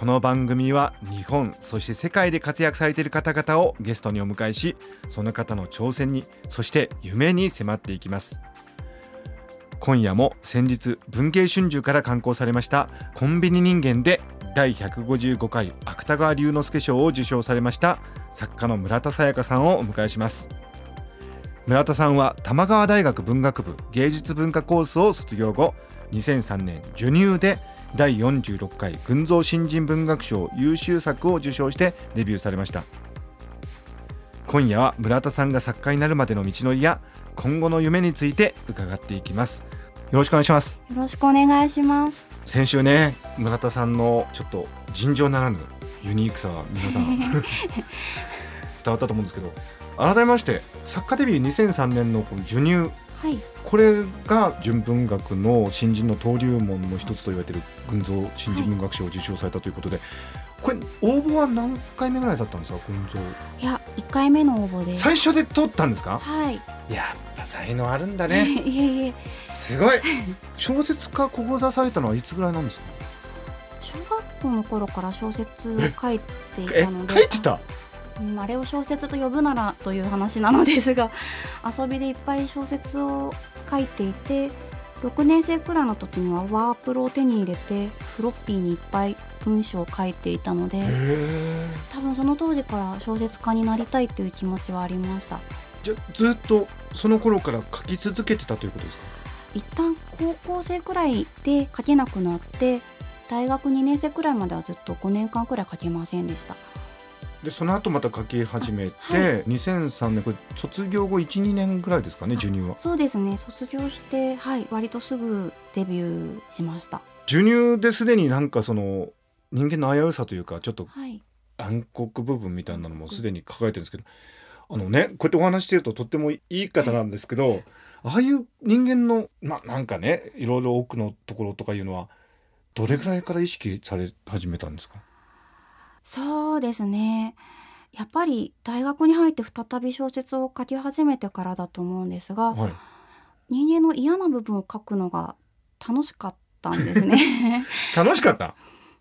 この番組は日本そして世界で活躍されている方々をゲストにお迎えしその方の挑戦にそして夢に迫っていきます。今夜も先日文藝春秋から刊行されましたコンビニ人間で第155回芥川龍之介賞を受賞されました作家の村田沙耶香さんをお迎えします。村田さんは玉川大学文学部芸術文化コースを卒業後2003年授乳で第46回群像新人文学賞優秀作を受賞してデビューされました。今夜は村田さんが作家になるまでの道のりや今後の夢について伺っていきます。よろしくお願いします。よろしくお願いします。先週ね村田さんのちょっと尋常ならぬユニークさは皆さん。伝わったと思うんですけど改めまして作家デビュー2003年のこの授乳はい。これが純文学の新人の登竜門の一つと言われている群像新人文学賞を受賞されたということで、これ応募は何回目ぐらいだったんですか群像？いや一回目の応募で最初で通ったんですか？はい。やっぱ才能あるんだ いねえいえ。すごい。小説家志されたのはいつぐらいなんですか？小学校の頃から小説を書いていえたので。書いてた？うんあれを小説と呼ぶならという話なのですが 遊びでいっぱい小説を書いていて6年生くらいの時にはワープロを手に入れてフロッピーにいっぱい文章を書いていたのでへ多分その当時から小説家になりたいという気持ちはありました。じゃあずっとその頃から書き続けてたということですか？一旦高校生くらいで書けなくなって大学2年生くらいまではずっと5年間くらい書けませんでしたでその後また書き始めて、あはい。2003年これ卒業後12年ぐらいですかね授乳は？そうですね。卒業してはい割とすぐデビューしました。授乳ですでになんかその人間の危うさというかちょっとはい。暗黒部分みたいなのもすでに抱えてるんですけどあのねこうやってお話ししてるととってもいい方なんですけどああいう人間のまあなんかねいろいろ奥のところとかいうのはどれぐらいから意識され始めたんですか？そうですね。やっぱり大学に入って再び小説を書き始めてからだと思うんですがはい。人間の嫌な部分を書くのが楽しかったんですね。楽しかった？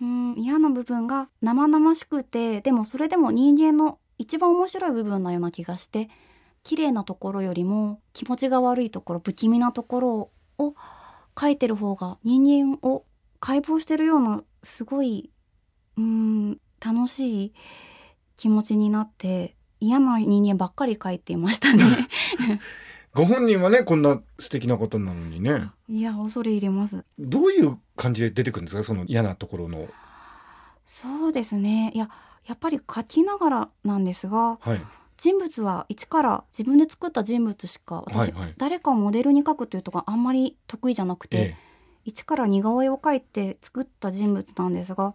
うん嫌な部分が生々しくてでもそれでも人間の一番面白い部分なような気がして綺麗なところよりも気持ちが悪いところ不気味なところを書いてる方が人間を解剖してるようなすごいうん楽しい気持ちになって嫌な人間ばっかり書いていましたね。ご本人はねこんな素敵なことなのにね。いや恐れ入れます。どういう感じで出てくるんですかその嫌なところの。そうですね。いややっぱり書きながらなんですがはい。人物は一から自分で作った人物しか私、はいはい。誰かをモデルに描くというとこあんまり得意じゃなくて、え。一から似顔絵を描いて作った人物なんですが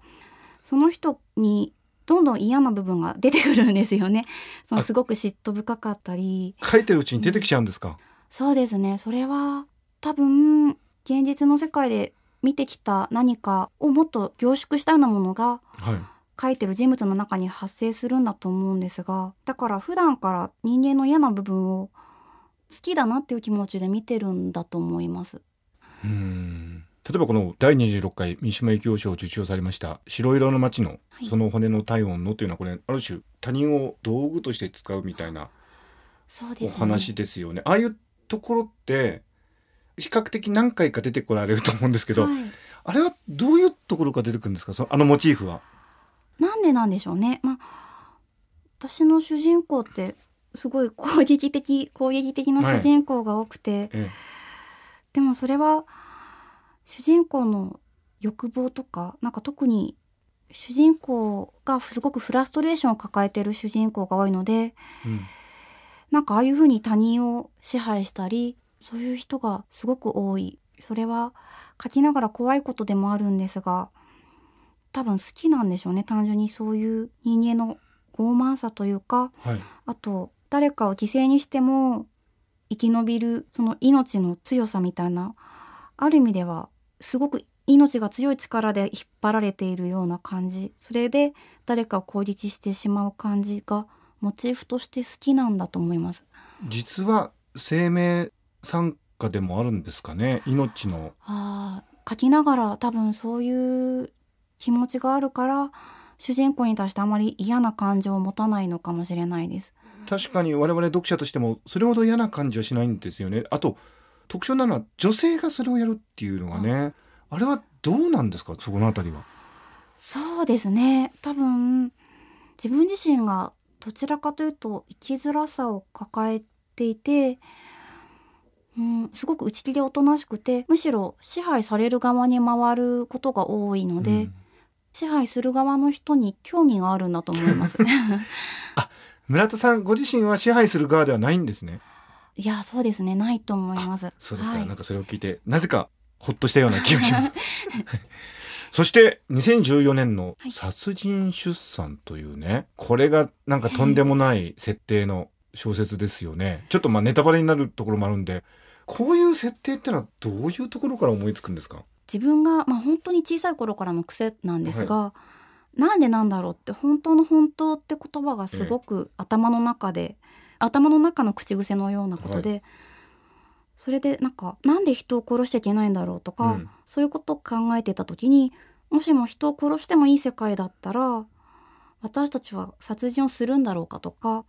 その人にどんどん嫌な部分が出てくるんですよね。そのあすごく嫉妬深かったり。え書いてるうちに出てきちゃうんですか、そうですね。それは多分現実の世界で見てきた何かをもっと凝縮したようなものがはい。書いてる人物の中に発生するんだと思うんですがだから普段から人間の嫌な部分を好きだなっていう気持ちで見てるんだと思います。うーん例えばこの第26回三島由紀夫賞を受賞されました「白色の街のはいその骨の体温の」というのはこれある種他人を道具として使うみたいなお。話ですよね。ああいうところって比較的何回か出てこられると思うんですけど、はい、あれはどういうところから出てくるんですか？そのあのモチーフは。なんでなんでしょうね。まあ私の主人公ってすごい攻撃的攻撃的な主人公が多くて、えでもそれは主人公の欲望とかなんか特に主人公がすごくフラストレーションを抱えている主人公が多いのでえうん。なんかああいうふうに他人を支配したりそういう人がすごく多い。それは書きながら怖いことでもあるんですが多分好きなんでしょうね。単純にそういう人間の傲慢さというかはい。あと誰かを犠牲にしても生き延びるその命の強さみたいなある意味ではすごく命が強い力で引っ張られているような感じそれで誰かを攻撃してしまう感じがモチーフとして好きなんだと思います。実は生命参加でもあるんですかね？命のあー書きながら多分そういう気持ちがあるから主人公に対してあまり嫌な感情を持たないのかもしれないです。確かに我々読者としてもそれほど嫌な感じはしないんですよねあと特徴なのは女性がそれをやるっていうのがねあ。れはどうなんですか？そこのあたりは。そうですね。多分自分自身がどちらかというと生きづらさを抱えていて、うん、すごく内気でおとなしくてむしろ支配される側に回ることが多いので、うん。支配する側の人に興味があるんだと思います。村田さんご自身は支配する側ではないんですねいやそうですね。ないと思います。そうですか、はい。なんかそれを聞いてなぜかほっとしたような気がします。そして2014年のはい。殺人出産というね、これがなんかとんでもない設定の小説ですよね。ちょっとまあネタバレになるところもあるんでこういう設定ってのはどういうところから思いつくんですか？自分が、まあ、本当に小さい頃からの癖なんですが、なんでなんだろうって本当の本当って言葉がすごく頭の中で、頭の中の口癖のようなことで、それでなんかなんで人を殺しちゃいけないんだろうとか、うん。そういうことを考えてた時にもしも人を殺してもいい世界だったら私たちは殺人をするんだろうかとか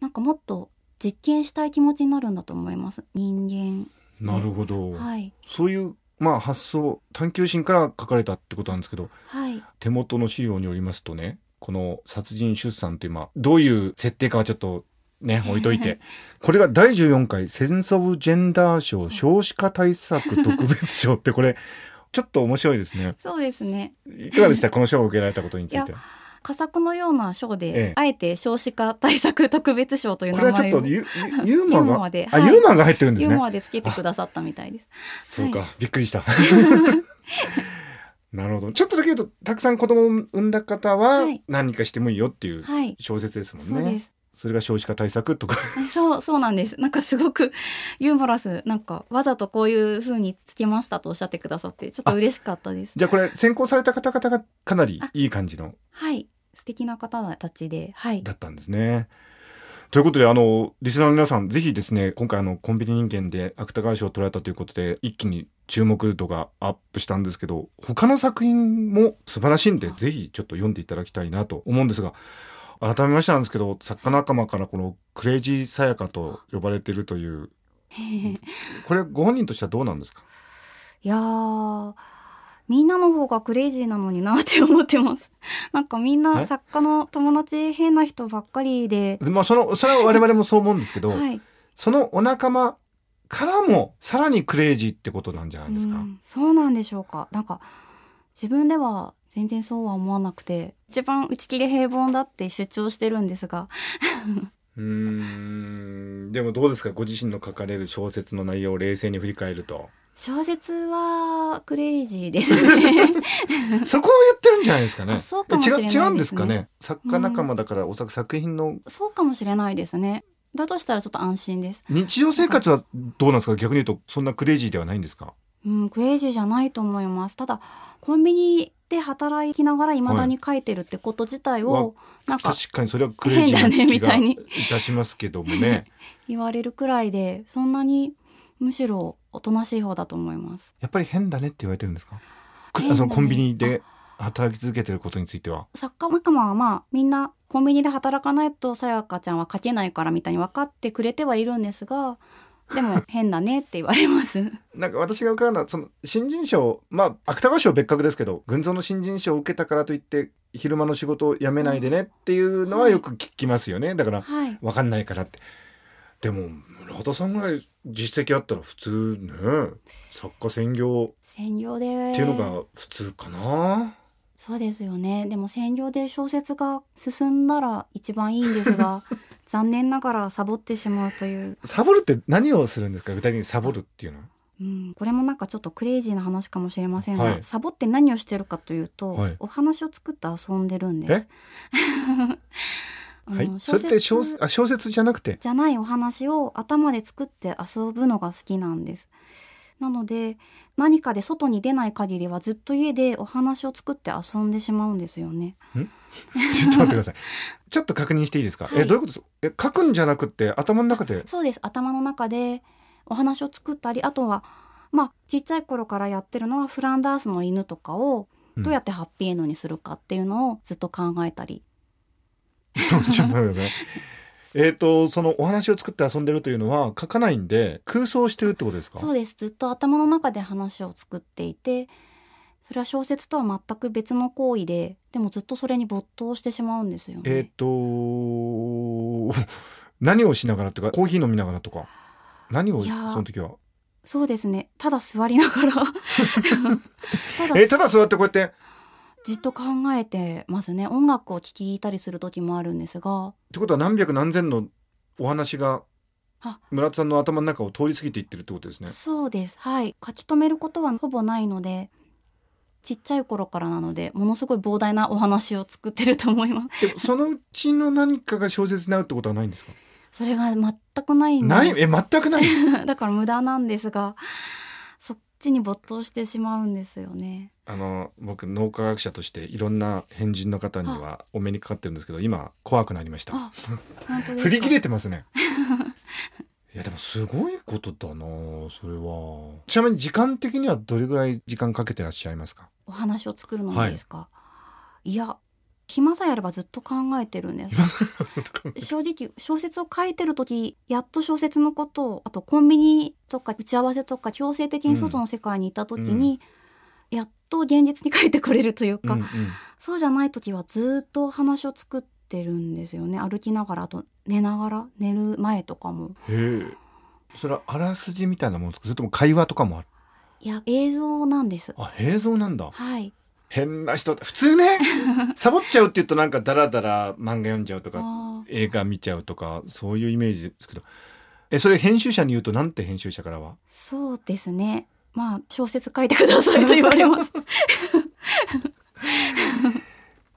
なんかもっと実験したい気持ちになるんだと思います。人なるほど、間はい。そういうまあ発想探求心から書かれたってことなんですけどはい。手元の資料によりますとねこの殺人出産って今どういう設定かはちょっとね置いといて。これが第14回センス・オブ・ジェンダー賞少子化対策特別賞ってこれちょっと面白いですね。そうですね。いかがでした？この賞を受けられたことについて。い佳作のような賞で、ええ。あえて少子化対策特別賞というこれはちょ名前をっとユユユーモアであ、はい。ユーモアが入ってるんですね。ユーモアでつけてくださったみたいです。そうか、はびっくりした。なるほど。ちょっとだけ言うとたくさん子供を産んだ方ははい。何かしてもいいよっていうはい、小説ですもんね、そうです。それが少子化対策とか そうそうなんです。なんかすごく ユーモラスなんかわざとこういう風につけましたとおっしゃってくださってちょっと嬉しかったです。じゃあこれ選考された方々がかなりいい感じのはい、素敵な方たちで、はい。だったんですね。ということであのリスナーの皆さんぜひですね今回あのコンビニ人間で芥川賞を取られたということで一気に注目度がアップしたんですけど他の作品も素晴らしいんでぜひちょっと読んでいただきたいなと思うんですが改めましてなんですけど作家仲間からこのクレイジーさやかと呼ばれているという。これご本人としてはどうなんですか？いやーみんなの方がクレイジーなのになって思ってます。なんかみんえ？な作家の友達変な人ばっかりで、まあそのそれは我々もそう思うんですけど、はい、そのお仲間からもさらにクレイジーってことなんじゃないですか？うんそうなんでしょうか。なんか自分では全然そうは思わなくて一番打ち切り平凡だって主張してるんですが。うーん。でもどうですか？ご自身の書かれる小説の内容を冷静に振り返ると。小説はクレイジーですね。そこを言ってるんじゃないですかね。あそうかもしれないですね。違う違うんですかね？作家仲間だからおそらく作品のそうかもしれないですね。だとしたらちょっと安心です。日常生活はどうなんですか？逆に言うとそんなクレイジーではないんですか？うんクレイジーじゃないと思います。ただコンビニで働きながら未だに書いてるってこと自体を、なんか確かにそれはクレイジーな変だね気がいみたいに。たしますけどもね。言われるくらいでそんなにむしろおとなしい方だと思います。やっぱり変だねって言われてるんですか？ね。そのコンビニで働き続けてることについては。作家仲間はまあみんなコンビニで働かないとさやかちゃんは書けないからみたいに分かってくれてはいるんですがでも変だねって言われます。なんか私が伺うのはその新人賞まあ芥川賞別格ですけど群像の新人賞を受けたからといって昼間の仕事を辞めないでねっていうのはよく聞きますよね。だからはい。分かんないからって。でも村田さんぐらい実績あったら普通ね。作家専業。専業で。っていうのが普通かな、そうですよね。でも専業で小説が進んだら一番いいんですが 残念ながらサボってしまうという。サボるって何をするんですか？具体的にサボるっていうのは。うん、これもなんかちょっとクレイジーな話かもしれませんが、はい。サボって何をしてるかというと、はい。お話を作って遊んでるんです。はい。それって小あ小説じゃなくて？じゃないお話を頭で作って遊ぶのが好きなんです。なので何かで外に出ない限りはずっと家でお話を作って遊んでしまうんですよね。ちょっと待ってください。ちょっと確認していいですか、はい。えどういうことです？え書くんじゃなくて頭の中で？そうです。頭の中でお話を作ったりあとはまあちっちゃい頃からやってるのはフランダースの犬とかをうん。どうやってハッピーエンドにするかっていうのをずっと考えたり、ちょっと待ってくださいえっとそのお話を作って遊んでるというのは書かないんで空想してるってことですか？そうです。ずっと頭の中で話を作っていてそれは小説とは全く別の行為ででもずっとそれに没頭してしまうんですよね。えっ、と 何をしながらとかコーヒー飲みながらとか？何をその時は？そうですね。ただ座りながら。ただえーただそうやってこうやってじっと考えてますね。音楽を聴いたりする時もあるんですが。ってことは何百何千のお話があ。村田さんの頭の中を通り過ぎていってるってことですね。そうです。はい。書き留めることはほぼないのでちっちゃい頃からなのでものすごい膨大なお話を作ってると思います。でもそのうちの何かが小説になるってことはないんですか？それが全くないんです。ない？え全くない？だから無駄なんですがちに没頭してしまうんですよねあの僕脳科学者としていろんな変人の方にはお目にかかってるんですけど今怖くなりました。振り切れてますね。いやでもすごいことだなそれは。ちなみに時間的にはどれぐらい時間かけてらっしゃいますか？お話を作るのにですか、い、や暇さえあればずっと考えてるんです。正直小説を書いてる時やっと小説のことをあとコンビニとか打ち合わせとか強制的に外の世界にいた時に、やっと現実に書いてくれるというか、うんうん。そうじゃない時はずっとお話を作ってるんですよね。歩きながらあと寝ながら寝る前とかも。それはあらすじみたいなものですか？それとも会話とかもある？いや映像なんです。あ映像なんだ。はい変な人普通ね サボっちゃうって言うとなんかダラダラ漫画読んじゃうとか映画見ちゃうとかそういうイメージですけど。えそれ編集者に言うとなんて編集者からは？そうですね。まあ小説書いてくださいと言われます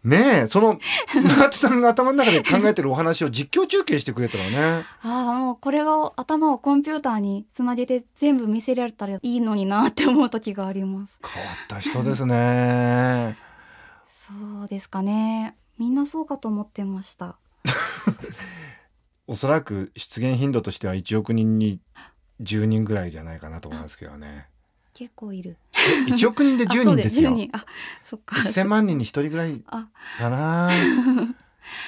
ねえその村田さんが頭の中で考えてるお話を実況中継してくれたらね。ああもうこれが頭をコンピューターにつなげて全部見せられたらいいのになって思う時があります。変わった人ですね。そうですかね。みんなそうかと思ってました。おそらく出現頻度としては1億人に10人ぐらいじゃないかなと思いますけどね。結構いる1億人で10人ですよ。あそう10人あそっか。1000万人に1人ぐらいあ。かな。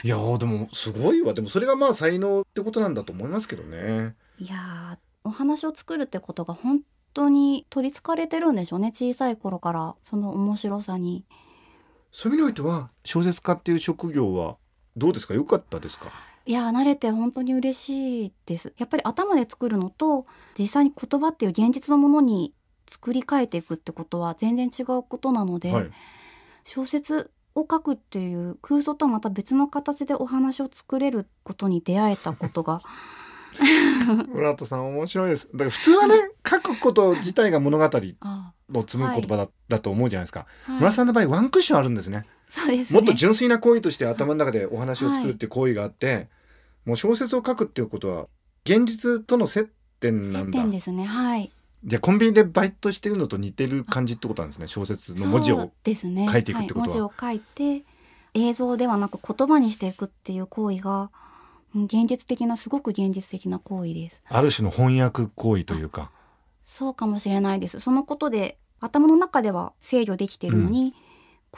いやーでもすごいわ。でもそれがまあ才能ってことなんだと思いますけどね。いやーお話を作るってことが本当に取りつかれてるんでしょうね小さい頃から。その面白さに。そういう意味においては小説家っていう職業はどうですか？良かったですか？いやー慣れて本当に嬉しいです。やっぱり頭で作るのと実際に言葉っていう現実のものに作り変えていくってことは全然違うことなので、はい。小説を書くっていう空想とはまた別の形でお話を作れることに出会えたことが。村田さん面白いです。だから普通はね 書くこと自体が物語あの紡ぐ言葉だ,、だと思うじゃないですか、はい。村田さんの場合ワンクッションあるんですね。そうですね。もっと純粋な行為として頭の中でお話を作るっていう行為があって、もう小説を書くっていうことは現実との接点な接んだ。点ですね。はいじゃあコンビニでバイトしてるのと似てる感じってことなんですね。小説の文字を書いていくってことは。はい、文字を書いて映像ではなく言葉にしていくっていう行為がうん現実的なすごく現実的な行為です。ある種の翻訳行為というか。そうかもしれないです。そのことで頭の中では制御できているのに、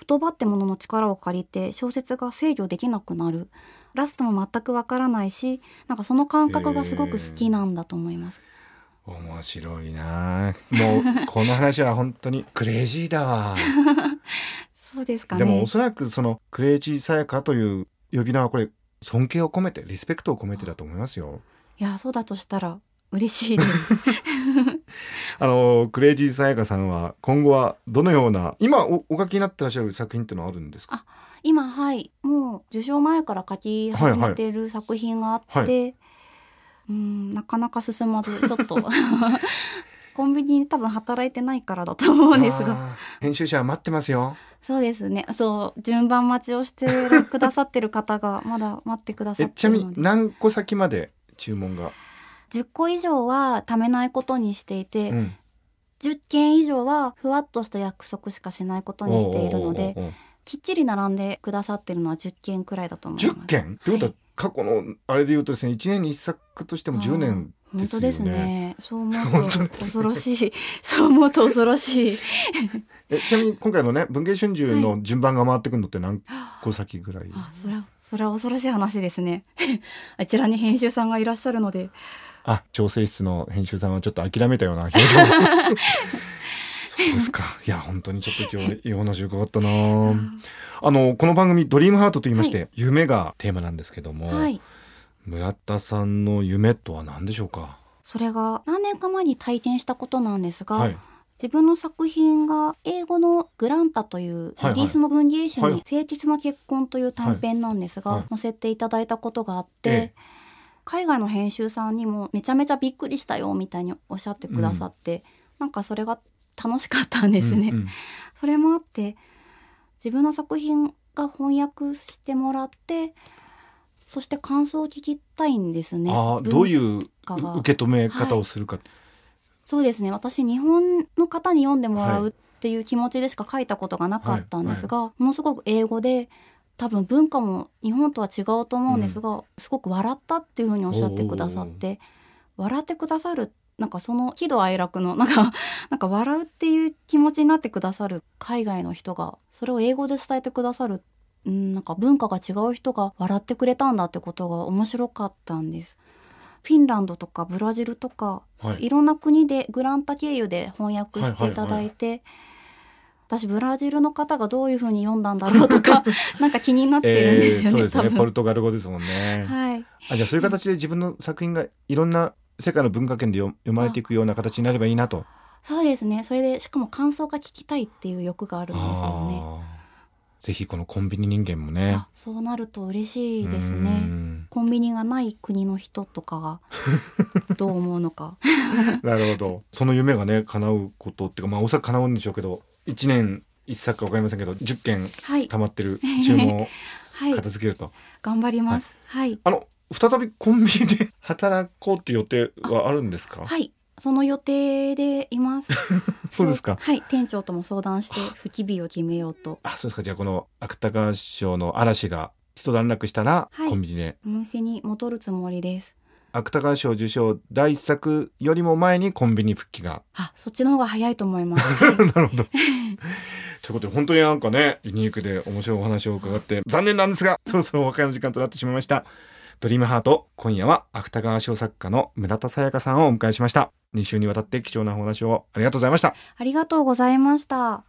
言葉ってものの力を借りて小説が制御できなくなる。ラストも全くわからないしなんかその感覚がすごく好きなんだと思います面白いな。あもうこの話は本当に クレイジーだわ。そうですかね。でもおそらくそのクレイジーさやかという呼び名はこれ尊敬を込めてリスペクトを込めてだと思いますよ。いやそうだとしたら嬉しいです。あのクレイジーさやかさんは今後はどのような今おお書きになってらっしゃる作品っていうのはあるんですか？今はい。もう受賞前から書き始めている作品があって、はいうんなかなか進まずちょっと。コンビニに多分働いてないからだと思うんですが。編集者は待ってますよ。そうですね。そう順番待ちをしてくださってる方が まだ待ってくださえちなみってるので。に何個先まで注文が、10個以上は貯めないことにしていて、うん。10件以上はふわっとした約束しかしないことにしているのできっちり並んでくださってるのは10件くらいだと思います。10件？ってことは過去のあれで言うとですね1年に1作としても10年ですよね。本当ですね。そう思うと 恐ろしい。そう思うと恐ろしい。えちなみに今回のね文藝春秋の順番が回ってくるのって何個先ぐらい、あそれはそれは恐ろしい話ですね。あちらに編集さんがいらっしゃるので。あ調整室の編集さんはちょっと諦めたような表情そうですか。いや本当にちょっと今日はいいお話伺ったな。あのこの番組「ドリームハートと言いまして、夢がテーマなんですけども、はい。村田さんの夢とは何でしょうか？それが何年か前に体験したことなんですが、はい。自分の作品が英語のグランタというはいイギリスの文芸誌にはい「誠実な結婚」という短編なんですはい。はい。が載せていただいたことがあって、ええ。海外の編集さんにもめちゃめちゃびっくりしたよみたいにおっしゃってくださって、なんかそれが楽しかったんですね。うんうん。それもあって自分の作品が翻訳してもらってそして感想を聞きたいんですね。どういう受け止め方をするか、そうですね。私日本の方に読んでもらうっていう気持ちでしか書いたことがなかったんですが、ものすごく英語で多分文化も日本とは違うと思うんですが、すごく笑ったっていうふうにおっしゃってくださって笑ってくださるなんかその喜怒哀楽の なんかなんか笑うっていう気持ちになってくださる海外の人がそれを英語で伝えてくださる、うん、なんか文化が違う人が笑ってくれたんだってことが面白かったんです。フィンランドとかブラジルとかはい。いろんな国でグランタ経由で翻訳していただいて、私ブラジルの方がどういうふうに読んだんだろうとか なんか気になってるんですよね、そうですね。ポルトガル語ですもんね、はい。あじゃあそういう形で自分の作品がいろんな世界の文化圏で読読まれていくような形になればいいなと。そうですね。それでしかも感想が聞きたいっていう欲があるんですよね。ぜひこのコンビニ人間もね。あそうなると嬉しいですうねん。コンビニがない国の人とかが どう思うのか。なるほど。その夢がね叶うことっていうかまあおそらく叶うんでしょうけど1年一作か分かりませんけど10件はい。溜まってる注文を はい。片付けると、頑張ります。はい。あの再びコンビニで。働こうって予定はあるんですか？はい。その予定でいます。そうですか。はい。店長とも相談して不期日を決めようと。あそうですか。じゃあこの芥川賞の嵐が一段落したら、はい。コンビニで。お店に戻るつもりです。芥川賞受賞第一作よりも前にコンビニ復帰が。あそっちの方が早いと思います。なるほど。ということで本当になんかねユニークで面白いお話を伺って残念なんですがそろそろお別れの時間となってしまいました。ドリームハート今夜は芥川賞作家の村田沙耶香さんをお迎えしました。2週にわたって貴重なお話をありがとうございました。ありがとうございました。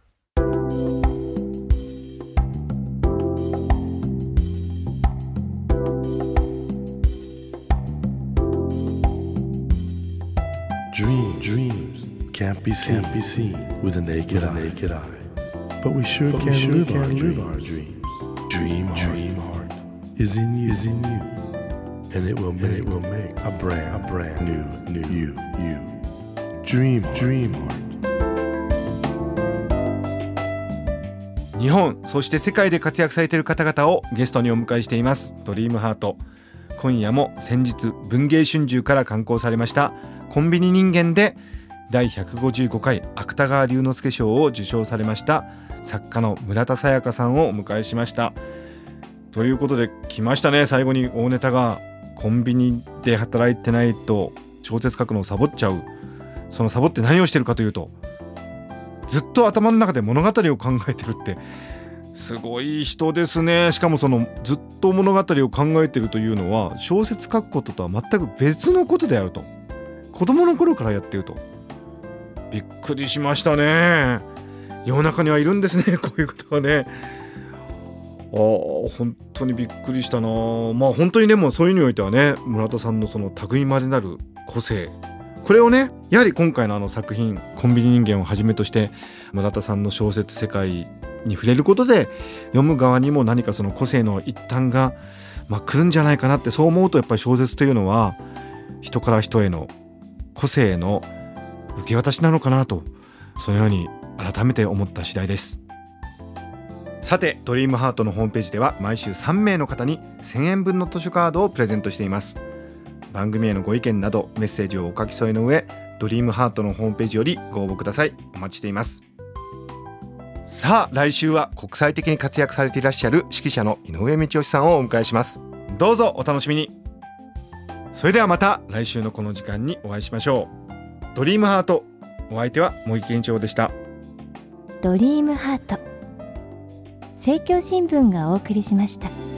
Dreams, dreams can't be seen, can't be seen with a naked, eye. naked eye. But we sure can, we sure live, can our live our dreams. Dream, dream heart is in you, is in you, and it will make, it will make a brand, a brand new, new you, you. Dream, dream heart. 日本そして世界で活躍されている方々をゲストにお迎えしています。ドリームハート。今夜も先日文藝春秋から刊行されました。コンビニ人間で第155回芥川龍之介賞を受賞されました。作家の村田沙耶香さんをお迎えしました。ということで来ましたね最後に大ネタがコンビニで働いてないと小説書くのをサボっちゃう。そのサボって何をしてるかというとずっと頭の中で物語を考えてるってすごい人ですね。しかもそのずっと物語を考えてるというのは小説書くこととは全く別のことであると。子供の頃からやってると。びっくりしましたね。世の中にはいるんですね。こういうことはね。本当にびっくりしたな。まあ本当にでもうそういう意味においてはね村田さんのその類まれなる個性。これをねやはり今回のあの作品「コンビニ人間」をはじめとして村田さんの小説世界に触れることで読む側にも何かその個性の一端が、まあ、来るんじゃないかなってそう思うとやっぱり小説というのは人から人への個性の受け渡しなのかなとそのように改めて思った次第です。さてドリームハートのホームページでは毎週3名の方に1000円分の図書カードをプレゼントしています。番組へのご意見などメッセージをお書き添えの上ドリームハートのホームページよりご応募ください。お待ちしています。さあ来週は国際的に活躍されていらっしゃる指揮者の井上道義さんをお迎えします。どうぞお楽しみに。それではまた来週のこの時間にお会いしましょう。ドリームハートお相手は茂木健一郎でした。ドリームハート。政教新聞がお送りしました。